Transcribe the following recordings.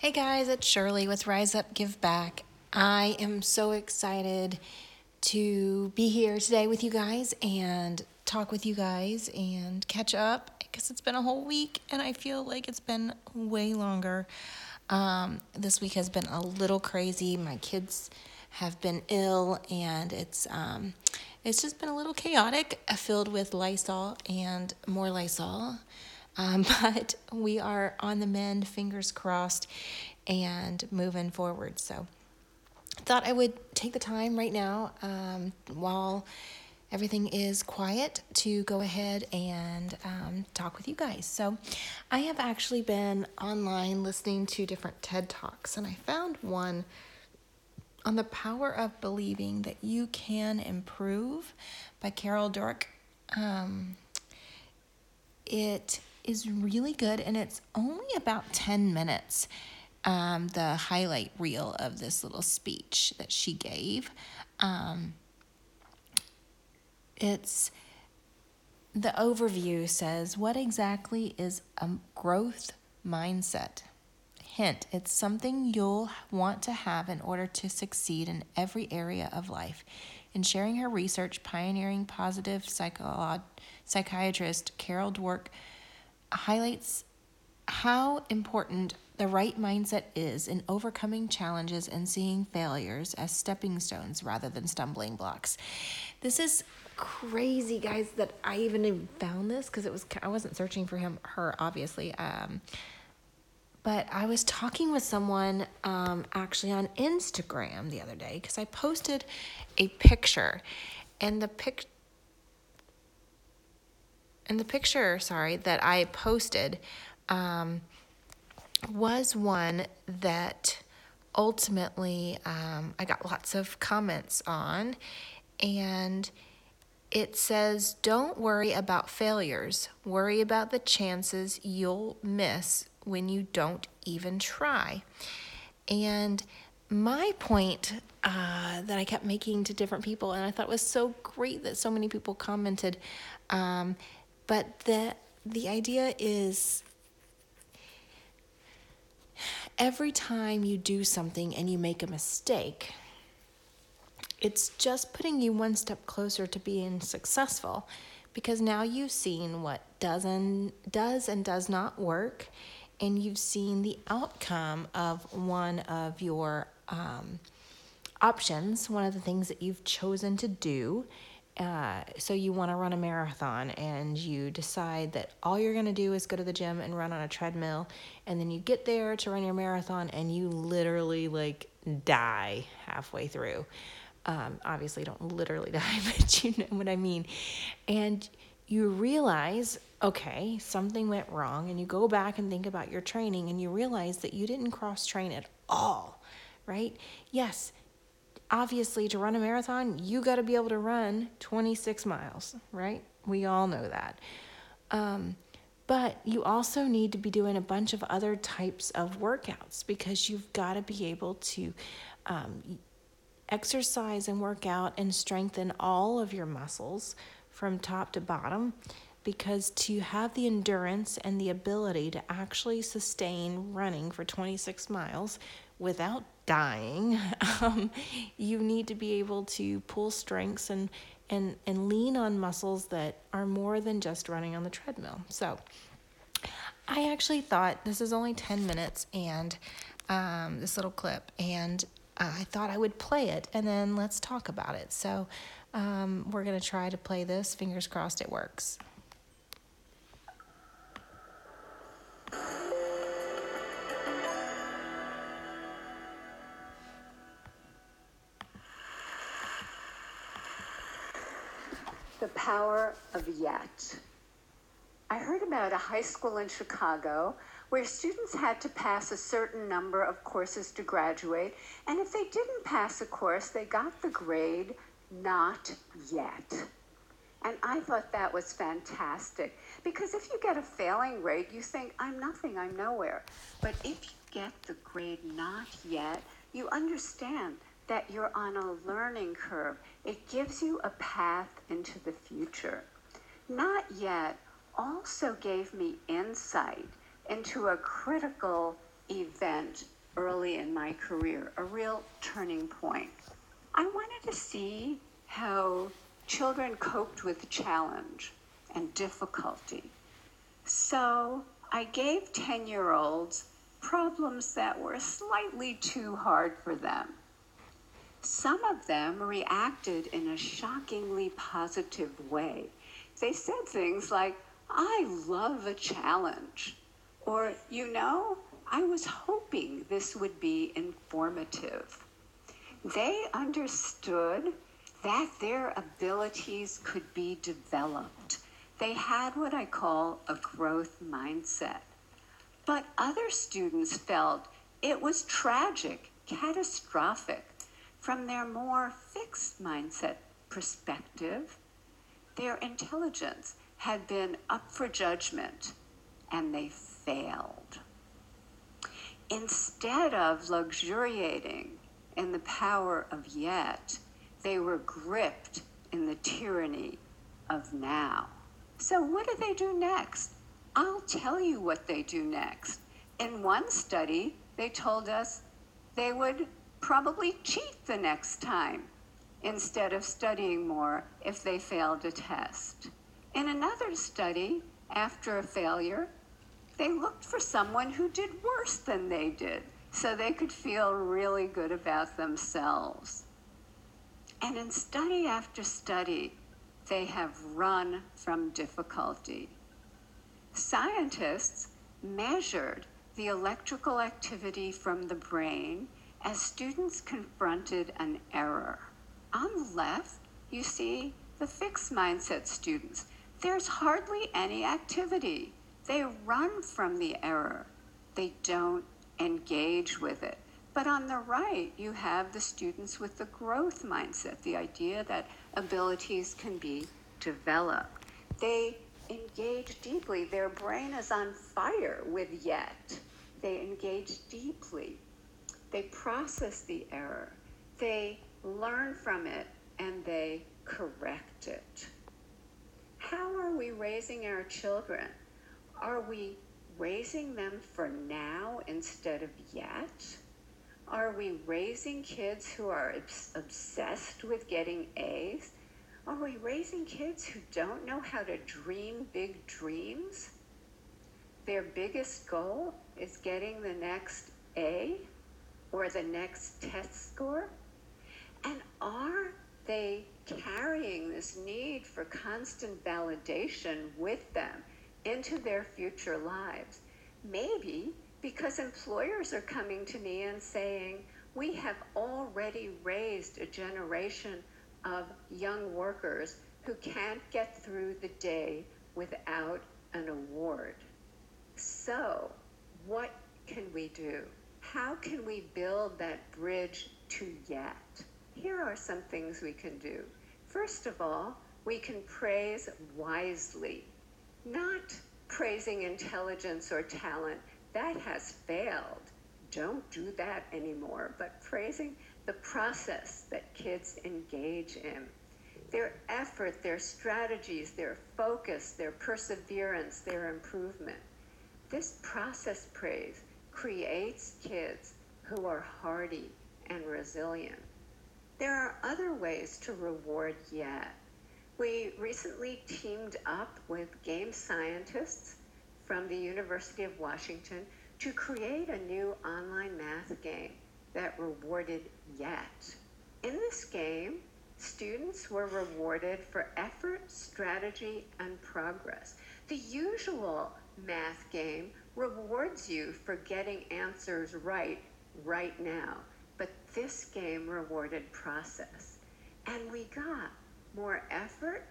Hey guys, it's Shirley with Rise Up Give Back. I am so excited to be here today with you guys and talk with you guys and catch up because it's been a whole week and I feel like it's been way longer. Um, this week has been a little crazy. My kids have been ill and it's um, it's just been a little chaotic, filled with Lysol and more Lysol. Um, but we are on the mend, fingers crossed, and moving forward. So, thought I would take the time right now um, while everything is quiet to go ahead and um, talk with you guys. So, I have actually been online listening to different TED Talks, and I found one on the power of believing that you can improve by Carol Dweck. Um, it is really good and it's only about 10 minutes. Um, the highlight reel of this little speech that she gave. Um, it's the overview says, What exactly is a growth mindset? Hint, it's something you'll want to have in order to succeed in every area of life. In sharing her research, pioneering positive psycholo- psychiatrist Carol Dweck highlights how important the right mindset is in overcoming challenges and seeing failures as stepping stones rather than stumbling blocks. This is crazy, guys, that I even found this because it was I wasn't searching for him, her, obviously. Um, but I was talking with someone um, actually on Instagram the other day because I posted a picture, and the pic and the picture, sorry, that I posted um, was one that ultimately um, I got lots of comments on, and it says, Don't worry about failures, worry about the chances you'll miss when you don't even try. And my point uh, that I kept making to different people, and I thought was so great that so many people commented, um, but the the idea is every time you do something and you make a mistake, it's just putting you one step closer to being successful because now you've seen what doesn't does and does not work and you've seen the outcome of one of your um, options, one of the things that you've chosen to do, uh, so you want to run a marathon and you decide that all you're going to do is go to the gym and run on a treadmill and then you get there to run your marathon and you literally like die halfway through. Um, obviously don't literally die but you know what i mean. And you realize okay something went wrong and you go back and think about your training and you realize that you didn't cross train at all right? Yes obviously to run a marathon, you got to be able to run 26 miles, right? We all know that. Um, but you also need to be doing a bunch of other types of workouts because you've got to be able to um, exercise and work out and strengthen all of your muscles from top to bottom because to have the endurance and the ability to actually sustain running for 26 miles without dying, um, you need to be able to pull strengths and, and, and lean on muscles that are more than just running on the treadmill. So, I actually thought this is only 10 minutes and um, this little clip, and uh, I thought I would play it and then let's talk about it. So, um, we're going to try to play this. Fingers crossed it works. The power of yet. I heard about a high school in Chicago where students had to pass a certain number of courses to graduate, and if they didn't pass a course, they got the grade not yet. And I thought that was fantastic because if you get a failing grade, you think, I'm nothing, I'm nowhere. But if you get the grade not yet, you understand that you're on a learning curve. It gives you a path into the future. Not yet also gave me insight into a critical event early in my career, a real turning point. I wanted to see how children coped with challenge and difficulty. So I gave 10 year olds problems that were slightly too hard for them. Some of them reacted in a shockingly positive way. They said things like, I love a challenge. Or, you know, I was hoping this would be informative. They understood that their abilities could be developed. They had what I call a growth mindset. But other students felt it was tragic, catastrophic. From their more fixed mindset perspective, their intelligence had been up for judgment and they failed. Instead of luxuriating in the power of yet, they were gripped in the tyranny of now. So, what do they do next? I'll tell you what they do next. In one study, they told us they would probably cheat the next time instead of studying more if they failed a test. In another study, after a failure, they looked for someone who did worse than they did so they could feel really good about themselves. And in study after study, they have run from difficulty. Scientists measured the electrical activity from the brain as students confronted an error. On the left, you see the fixed mindset students. There's hardly any activity. They run from the error, they don't engage with it. But on the right, you have the students with the growth mindset, the idea that abilities can be developed. They engage deeply. Their brain is on fire with yet. They engage deeply they process the error, they learn from it, and they correct it. How are we raising our children? Are we raising them for now instead of yet? Are we raising kids who are obsessed with getting A's? Are we raising kids who don't know how to dream big dreams? Their biggest goal is getting the next A? Or the next test score? And are they carrying this need for constant validation with them into their future lives? Maybe because employers are coming to me and saying, we have already raised a generation of young workers who can't get through the day without an award. So, what can we do? How can we build that bridge to yet? Here are some things we can do. First of all, we can praise wisely, not praising intelligence or talent. That has failed. Don't do that anymore, but praising the process that kids engage in. Their effort, their strategies, their focus, their perseverance, their improvement. This process praise creates kids who are hardy and resilient. There are other ways to reward yet. We recently teamed up with game scientists from the University of Washington to create a new online math game that rewarded yet. In this game, students were rewarded for effort, strategy, and progress. The usual math game rewards you for getting answers right right now. But this game rewarded process. And we got more effort,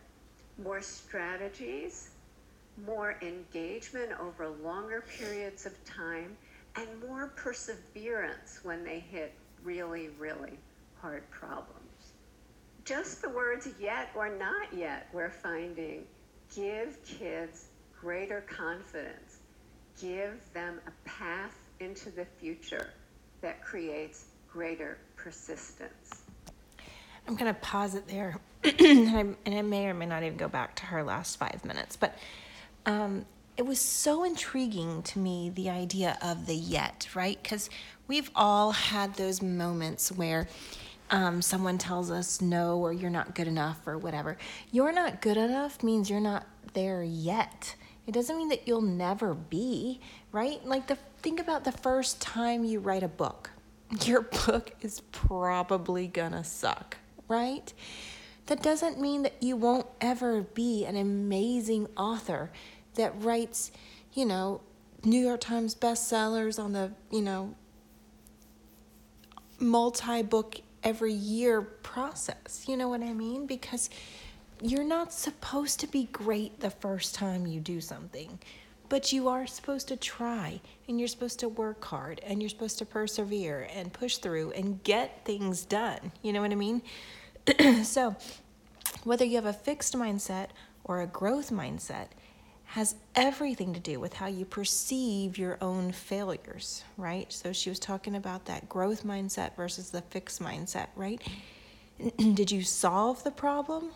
more strategies, more engagement over longer periods of time, and more perseverance when they hit really, really hard problems. Just the words yet or not yet, we're finding, give kids greater confidence give them a path into the future that creates greater persistence. I'm going to pause it there, and, I, may or may not even go back to her last five minutes. But um, it was so intriguing to me the idea of the yet, right? Because we've all had those moments where um, someone tells us no or you're not good enough or whatever. You're not good enough means you're not there yet. It doesn't mean that you'll never be, right? Like the think about the first time you write a book. Your book is probably gonna suck, right? That doesn't mean that you won't ever be an amazing author that writes, you know, New York Times bestsellers on the, you know, multi book every year process. You know what I mean? Because you're not supposed to be great the first time you do something, but you are supposed to try and you're supposed to work hard and you're supposed to persevere and push through and get things done. You know what I mean? so, whether you have a fixed mindset or a growth mindset, has everything to do with how you perceive your own failures, right? So she was talking about that growth mindset versus the fixed mindset, right? did you solve the problem?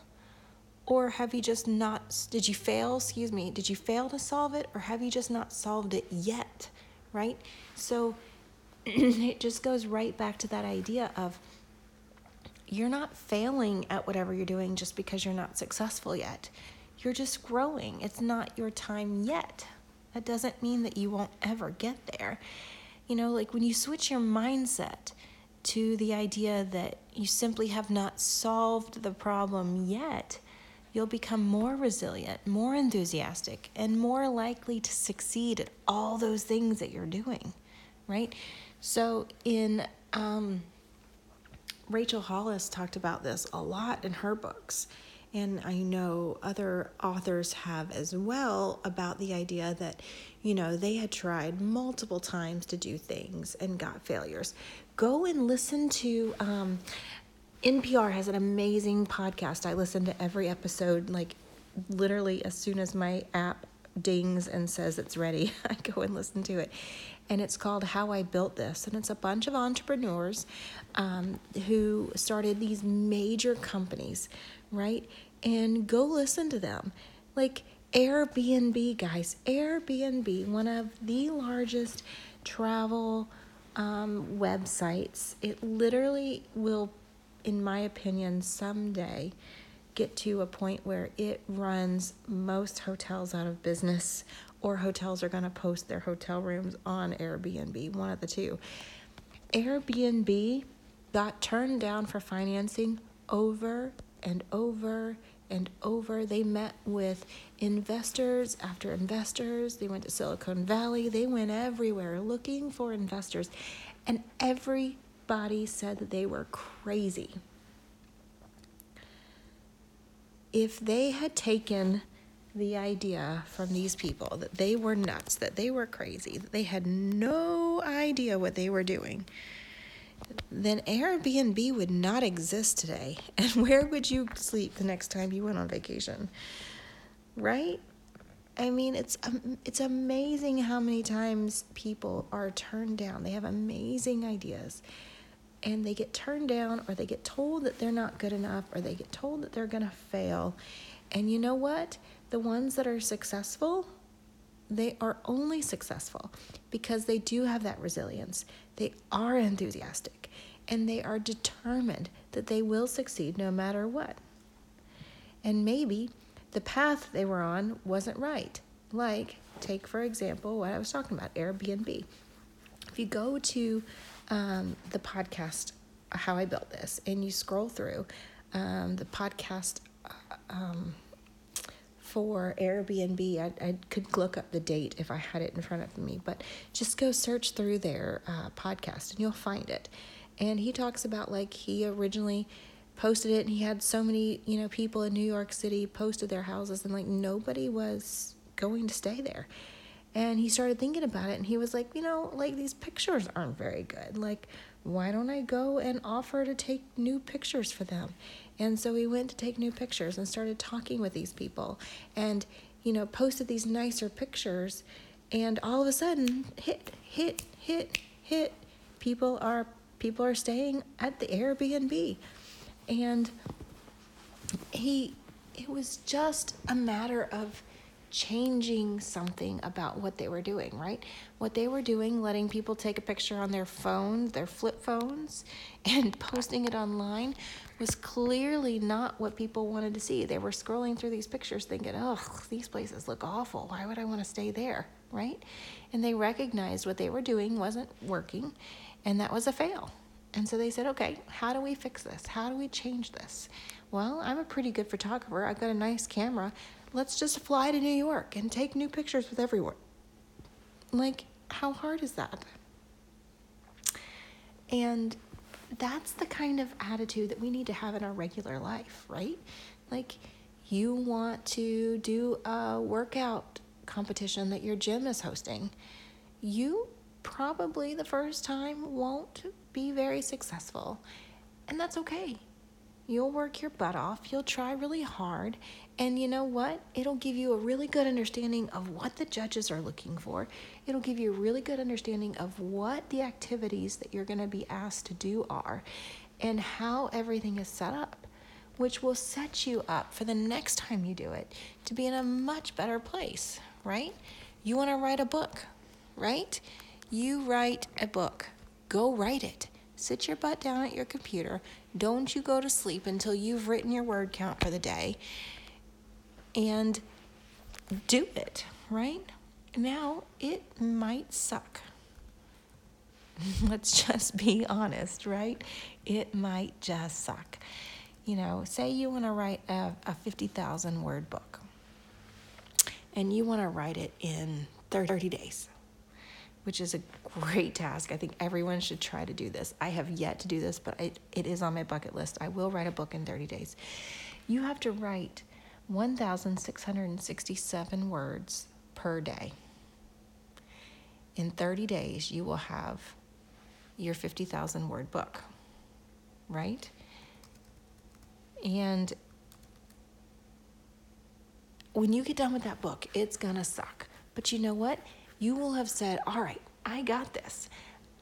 Or have you just not, did you fail, excuse me, did you fail to solve it? Or have you just not solved it yet, right? So it just goes right back to that idea of you're not failing at whatever you're doing just because you're not successful yet. You're just growing. It's not your time yet. That doesn't mean that you won't ever get there. You know, like when you switch your mindset to the idea that you simply have not solved the problem yet, you'll become more resilient, more enthusiastic, and more likely to succeed at all those things that you're doing, right? So, in um, Rachel Hollis talked about this a lot in her books and I know other authors have as well about the idea that, you know, they had tried multiple times to do things and got failures. Go and listen to, um, NPR has an amazing podcast. I listen to every episode, like literally as soon as my app dings and says it's ready, I go and listen to it. And it's called How I Built This. And it's a bunch of entrepreneurs um, who started these major companies right? And go listen to them. Like Airbnb, guys, Airbnb, one of the largest travel um, websites. It literally will, in my opinion, someday get to a point where it runs most hotels out of business or hotels are going to post their hotel rooms on Airbnb, one of the two. Airbnb got turned down for financing over and over and over. They met with investors after investors. They went to Silicon Valley. They went everywhere looking for investors. And said that they were crazy. If they had taken the idea from these people that they were nuts, that they were crazy, that they had no idea what they were doing, then Airbnb would not exist today. And where would you sleep the next time you went on vacation? Right? I mean, it's um, it's amazing how many times people are turned down. They have amazing ideas, and they get turned down, or they get told that they're not good enough, or they get told that they're gonna fail. And you know what? The ones that are successful, they are only successful because they do have that resilience. They are enthusiastic and they are determined that they will succeed no matter what. And maybe the path they were on wasn't right. Like, take for example what I was talking about Airbnb. If you go to um, the podcast, How I Built This, and you scroll through um, the podcast, uh, um, for Airbnb. I, I could look up the date if I had it in front of me, but just go search through their uh, podcast and you'll find it. And he talks about like he originally posted it and he had so many, you know, people in New York City posted their houses and like nobody was going to stay there. And he started thinking about it and he was like, you know, like these pictures aren't very good. Like, why don't I go and offer to take new pictures for them? And so we went to take new pictures and started talking with these people and, you know, posted these nicer pictures. And all of a sudden, hit, hit, hit, hit. People are people are staying at the Airbnb. And he it was just a matter of changing something about what they were doing, right? What they were doing, letting people take a picture on their phones, their flip phones, and posting it online was clearly not what people wanted to see. They were scrolling through these pictures thinking, oh, these places look awful. Why would I want to stay there, right? And they recognized what they were doing wasn't working, and that was a fail. And so they said, okay, how do we fix this? How do we change this? Well, I'm a pretty good photographer. I've got a nice camera let's just fly to New York and take new pictures with everyone. Like, how hard is that? And that's the kind of attitude that we need to have in our regular life, right? Like, you want to do a workout competition that your gym is hosting. You probably the first time won't be very successful, and that's okay. You'll work your butt off, you'll try really hard, and you know what? It'll give you a really good understanding of what the judges are looking for. It'll give you a really good understanding of what the activities that you're going to be asked to do are and how everything is set up, which will set you up for the next time you do it to be in a much better place, right? You want to write a book, right? You write a book. Go write it. Sit your butt down at your computer. Don't you go to sleep until you've written your word count for the day and do it, right? Now, it might suck. Let's just be honest, right? It might just suck. You know, say you want to write a, a 50,000 word book and you want to write it in 30 days, which is a great task. I think everyone should try to do this. I have yet to do this, but I, it is on my bucket list. I will write a book in 30 days. You have to write 1,667 words per day. In 30 days, you will have your 50,000 word book, right? And when you get done with that book, it's gonna suck. But you know what? You will have said, All right, I got this.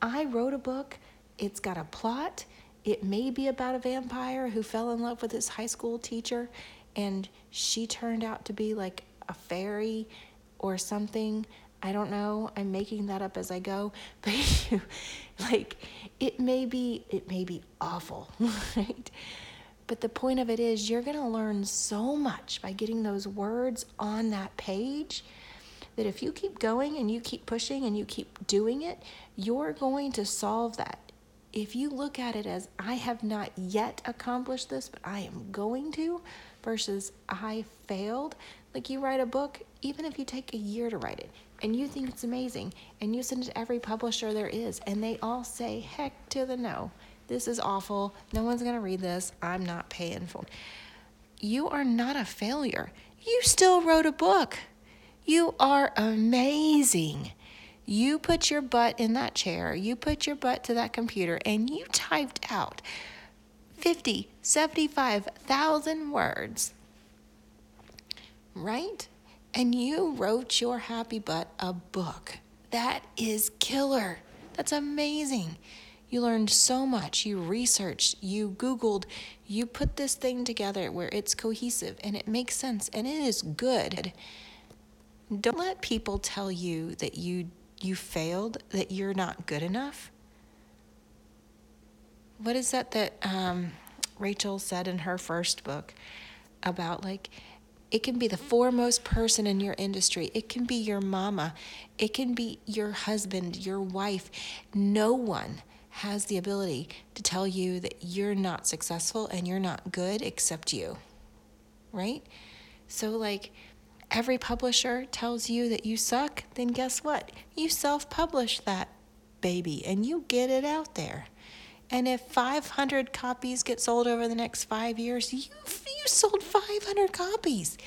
I wrote a book, it's got a plot. It may be about a vampire who fell in love with his high school teacher and she turned out to be like a fairy or something. I don't know. I'm making that up as I go, but you, like it may be it may be awful, right? But the point of it is you're going to learn so much by getting those words on that page that if you keep going and you keep pushing and you keep doing it, you're going to solve that. If you look at it as I have not yet accomplished this, but I am going to, versus I failed. Like you write a book, even if you take a year to write it, and you think it's amazing, and you send it to every publisher there is, and they all say, heck to the no. This is awful. No one's going to read this. I'm not paying for. You are not a failure. You still wrote a book. You are amazing. You put your butt in that chair, you put your butt to that computer, and you typed out 50, 75,000 words, right? And you wrote your happy butt a book. That is killer. That's amazing. You learned so much. You researched, you Googled, you put this thing together where it's cohesive and it makes sense and it is good. Don't let people tell you that you you failed, that you're not good enough what is that that um, Rachel said in her first book about like it can be the foremost person in your industry. It can be your mama. It can be your husband, your wife. No one has the ability to tell you that you're not successful and you're not good except you. Right? So, like, every publisher tells you that you suck, then guess what? You self publish that baby and you get it out there. And if 500 copies get sold over the next five years, you, you sold 500 copies.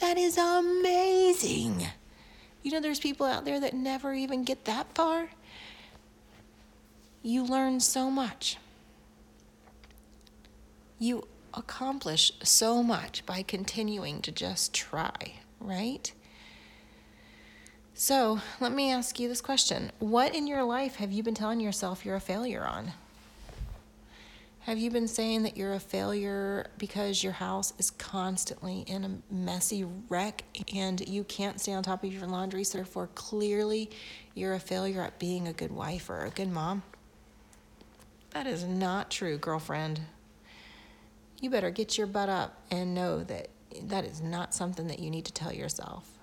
That is amazing. You know, there's people out there that never even get that far. You learn so much. You accomplish so much by continuing to just try, right? So let me ask you this question What in your life have you been telling yourself you're a failure on? Have you been saying that you're a failure because your house is constantly in a messy wreck and you can't stay on top of your laundry, so therefore clearly you're a failure at being a good wife or a good mom? That is not true, girlfriend. You better get your butt up and know that that is not something that you need to tell yourself.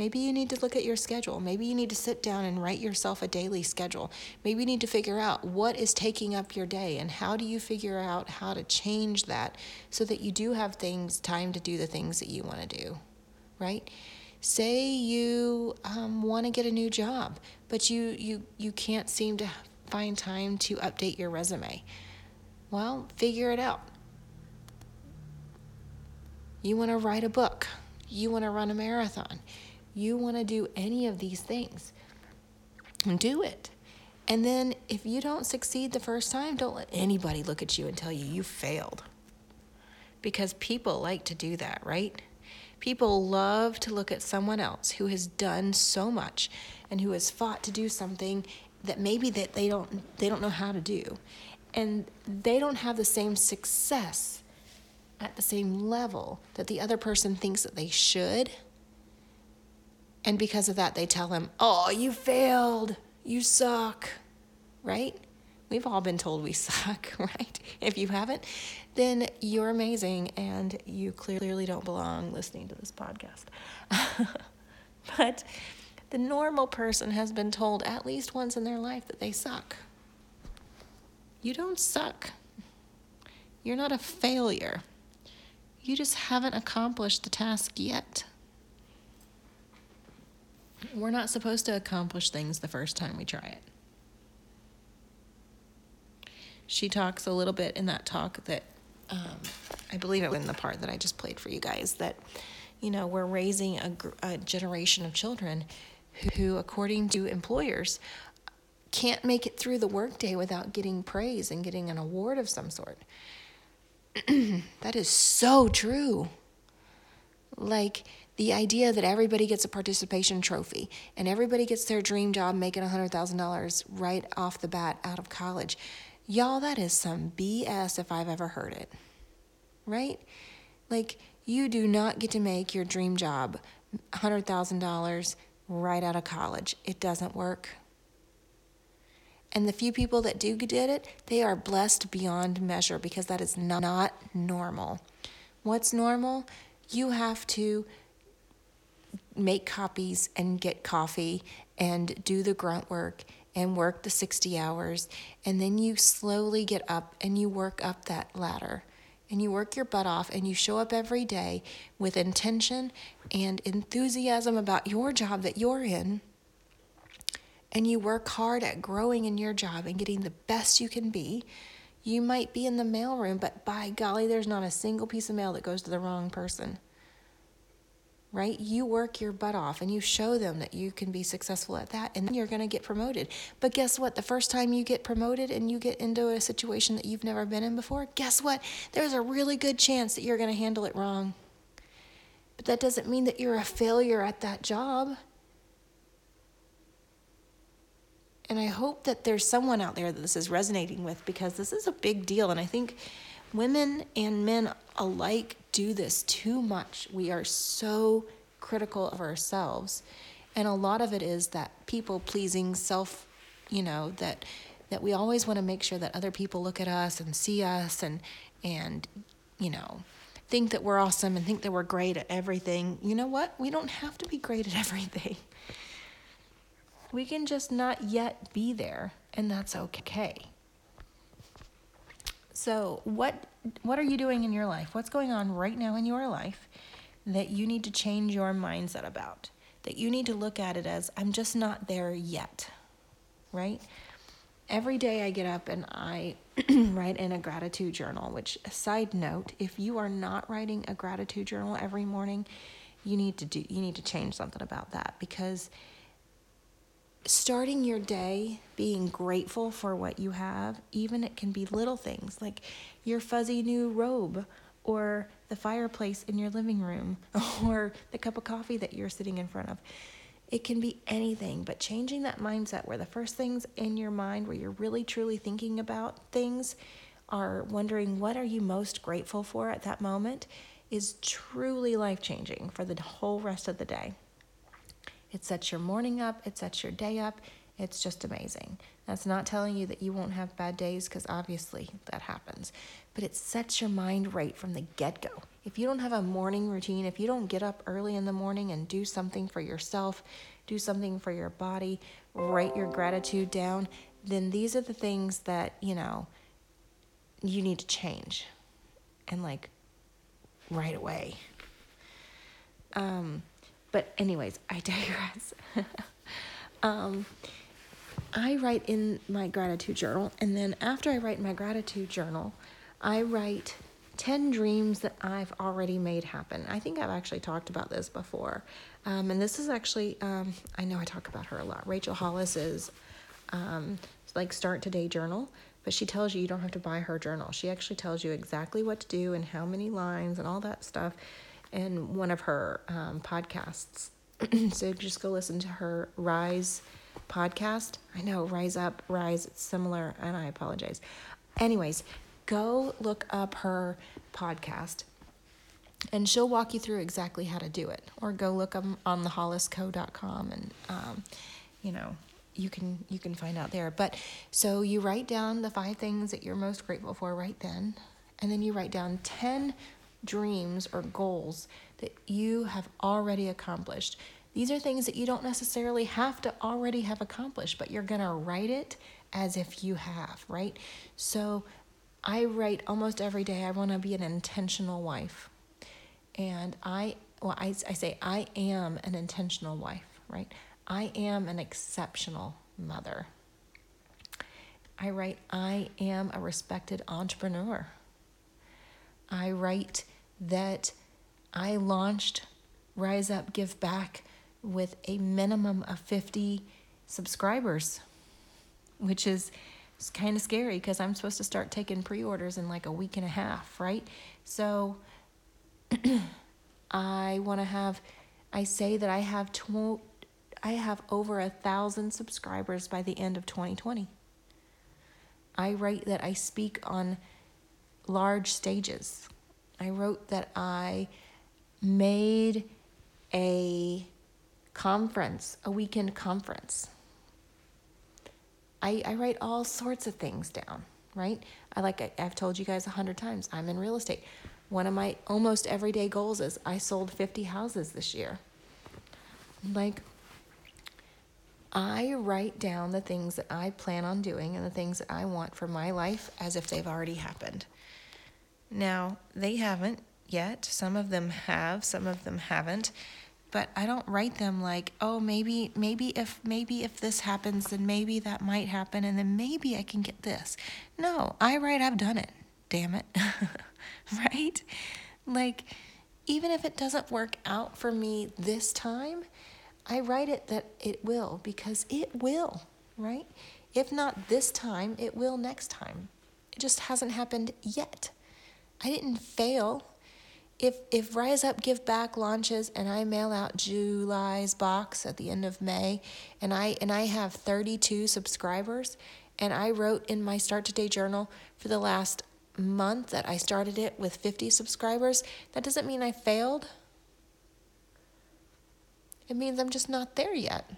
Maybe you need to look at your schedule. Maybe you need to sit down and write yourself a daily schedule. Maybe you need to figure out what is taking up your day and how do you figure out how to change that so that you do have things time to do the things that you want to do, right? Say you um, want to get a new job, but you you you can't seem to find time to update your resume. Well, figure it out. You want to write a book. You want to run a marathon you want to do any of these things, do it. And then if you don't succeed the first time, don't let anybody look at you and tell you you failed. Because people like to do that, right? People love to look at someone else who has done so much and who has fought to do something that maybe that they don't they don't know how to do. And they don't have the same success at the same level that the other person thinks that they should and because of that, they tell him, Oh, you failed. You suck. Right? We've all been told we suck, right? If you haven't, then you're amazing and you clearly don't belong listening to this podcast. but the normal person has been told at least once in their life that they suck. You don't suck. You're not a failure. You just haven't accomplished the task yet. We're not supposed to accomplish things the first time we try it. She talks a little bit in that talk that um, I believe it was in the part that I just played for you guys that, you know, we're raising a, a generation of children who, who, according to employers, can't make it through the workday without getting praise and getting an award of some sort. that is so true. Like, the idea that everybody gets a participation trophy and everybody gets their dream job making $100,000 right off the bat out of college. Y'all, that is some BS if I've ever heard it. Right? Like, you do not get to make your dream job $100,000 right out of college. It doesn't work. And the few people that do did it, they are blessed beyond measure because that is not normal. What's normal? You have to make copies and get coffee and do the grunt work and work the 60 hours. And then you slowly get up and you work up that ladder and you work your butt off and you show up every day with intention and enthusiasm about your job that you're in. And you work hard at growing in your job and getting the best you can be. You might be in the mailroom, but by golly, there's not a single piece of mail that goes to the wrong person right? You work your butt off and you show them that you can be successful at that, and then you're going to get promoted. But guess what? The first time you get promoted and you get into a situation that you've never been in before, guess what? There's a really good chance that you're going to handle it wrong. But that doesn't mean that you're a failure at that job. And I hope that there's someone out there that this is resonating with because this is a big deal. And I think women and men alike do this too much. We are so critical of ourselves. And a lot of it is that people pleasing self, you know, that that we always want to make sure that other people look at us and see us and and you know, think that we're awesome and think that we're great at everything. You know what? We don't have to be great at everything. We can just not yet be there, and that's okay. So, what what are you doing in your life? What's going on right now in your life that you need to change your mindset about? That you need to look at it as I'm just not there yet. Right? Every day I get up and I write in a gratitude journal, which side note, if you are not writing a gratitude journal every morning, you need to do you need to change something about that because starting your day being grateful for what you have, even it can be little things like your fuzzy new robe or the fireplace in your living room or the cup of coffee that you're sitting in front of. It can be anything, but changing that mindset where the first things in your mind, where you're really truly thinking about things, are wondering what are you most grateful for at that moment is truly life changing for the whole rest of the day. It sets your morning up, it sets your day up. It's just amazing. That's not telling you that you won't have bad days because obviously that happens, but it sets your mind right from the get go. If you don't have a morning routine, if you don't get up early in the morning and do something for yourself, do something for your body, write your gratitude down, then these are the things that, you know, you need to change and like right away. Um, but, anyways, I digress. um, I write in my gratitude journal, and then after I write my gratitude journal, I write 10 dreams that I've already made happen. I think I've actually talked about this before. Um, and this is actually, um, I know I talk about her a lot. Rachel Hollis is um, like Start Today Journal, but she tells you you don't have to buy her journal. She actually tells you exactly what to do and how many lines and all that stuff in one of her um, podcasts. so just go listen to her Rise podcast. I know Rise Up, Rise, it's similar, and I apologize. Anyways, go look up her podcast and she'll walk you through exactly how to do it. Or go look up on thehollisco.com and, um, you know, you can you can find out there. But so you write down the five things that you're most grateful for right then, and then you write down 10 dreams or goals that you have already accomplished. These are things that you don't necessarily have to already have accomplished, but you're going to write it as if you have, right? So I write almost every day, I want to be an intentional wife. And I, well, I, I say, I am an intentional wife, right? I am an exceptional mother. I write, I am a respected entrepreneur. I write that I launched Rise Up Give Back with a minimum of 50 subscribers, which is kind of scary because I'm supposed to start taking pre orders in like a week and a half, right? So I want to have, I say that I have tw- I have over a thousand subscribers by the end of 2020. I write that I speak on large stages. I wrote that I made a conference, a weekend conference. I, I write all sorts of things down, right? I like I, I've told you guys a hundred times, I'm in real estate. One of my almost everyday goals is I sold 50 houses this year. Like I write down the things that I plan on doing and the things that I want for my life as if they've already happened. Now, they haven't yet. Some of them have, some of them haven't. But I don't write them like, "Oh, maybe maybe if maybe if this happens, then maybe that might happen and then maybe I can get this." No, I write I've done it. Damn it. right? Like even if it doesn't work out for me this time, I write it that it will because it will, right? If not this time, it will next time. It just hasn't happened yet. I didn't fail. If if Rise Up Give Back launches and I mail out July's box at the end of May and I and I have 32 subscribers and I wrote in my Start Today journal for the last month that I started it with 50 subscribers, that doesn't mean I failed. It means I'm just not there yet.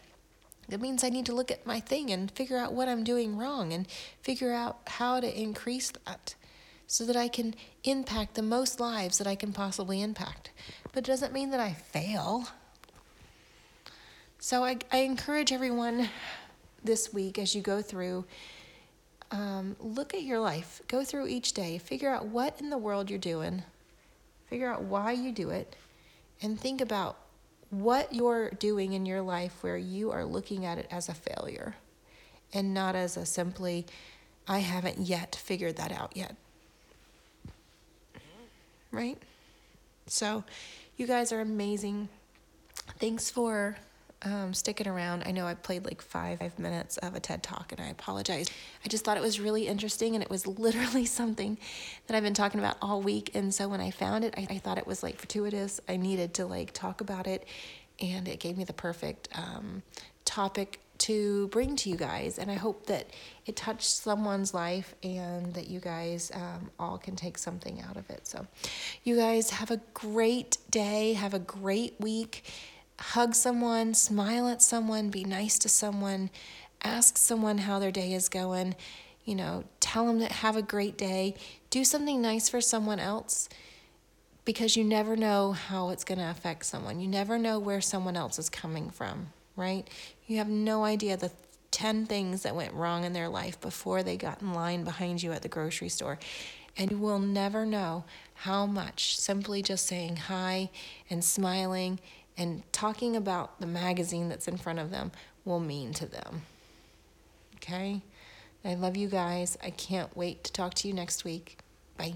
It means I need to look at my thing and figure out what I'm doing wrong and figure out how to increase that so that I can impact the most lives that I can possibly impact. But it doesn't mean that I fail. So I, I encourage everyone this week as you go through, um, look at your life, go through each day, figure out what in the world you're doing, figure out why you do it, and think about what you're doing in your life where you are looking at it as a failure and not as a simply, I haven't yet figured that out yet. Right? So, you guys are amazing. Thanks for um, sticking around. I know I played like five, five minutes of a TED talk, and I apologize. I just thought it was really interesting, and it was literally something that I've been talking about all week. And so when I found it, I, I thought it was like fortuitous. I needed to like talk about it, and it gave me the perfect um, topic to bring to you guys. And I hope that it touched someone's life and that you guys um, all can take something out of it. So, you guys have a great day, have a great week. Hug someone, smile at someone, be nice to someone, ask someone how their day is going. You know, tell them that have a great day. Do something nice for someone else because you never know how it's going to affect someone. You never know where someone else is coming from, right? You have no idea the 10 things that went wrong in their life before they got in line behind you at the grocery store. And you will never know how much simply just saying hi and smiling and talking about the magazine that's in front of them will mean to them. Okay? I love you guys. I can't wait to talk to you next week. Bye.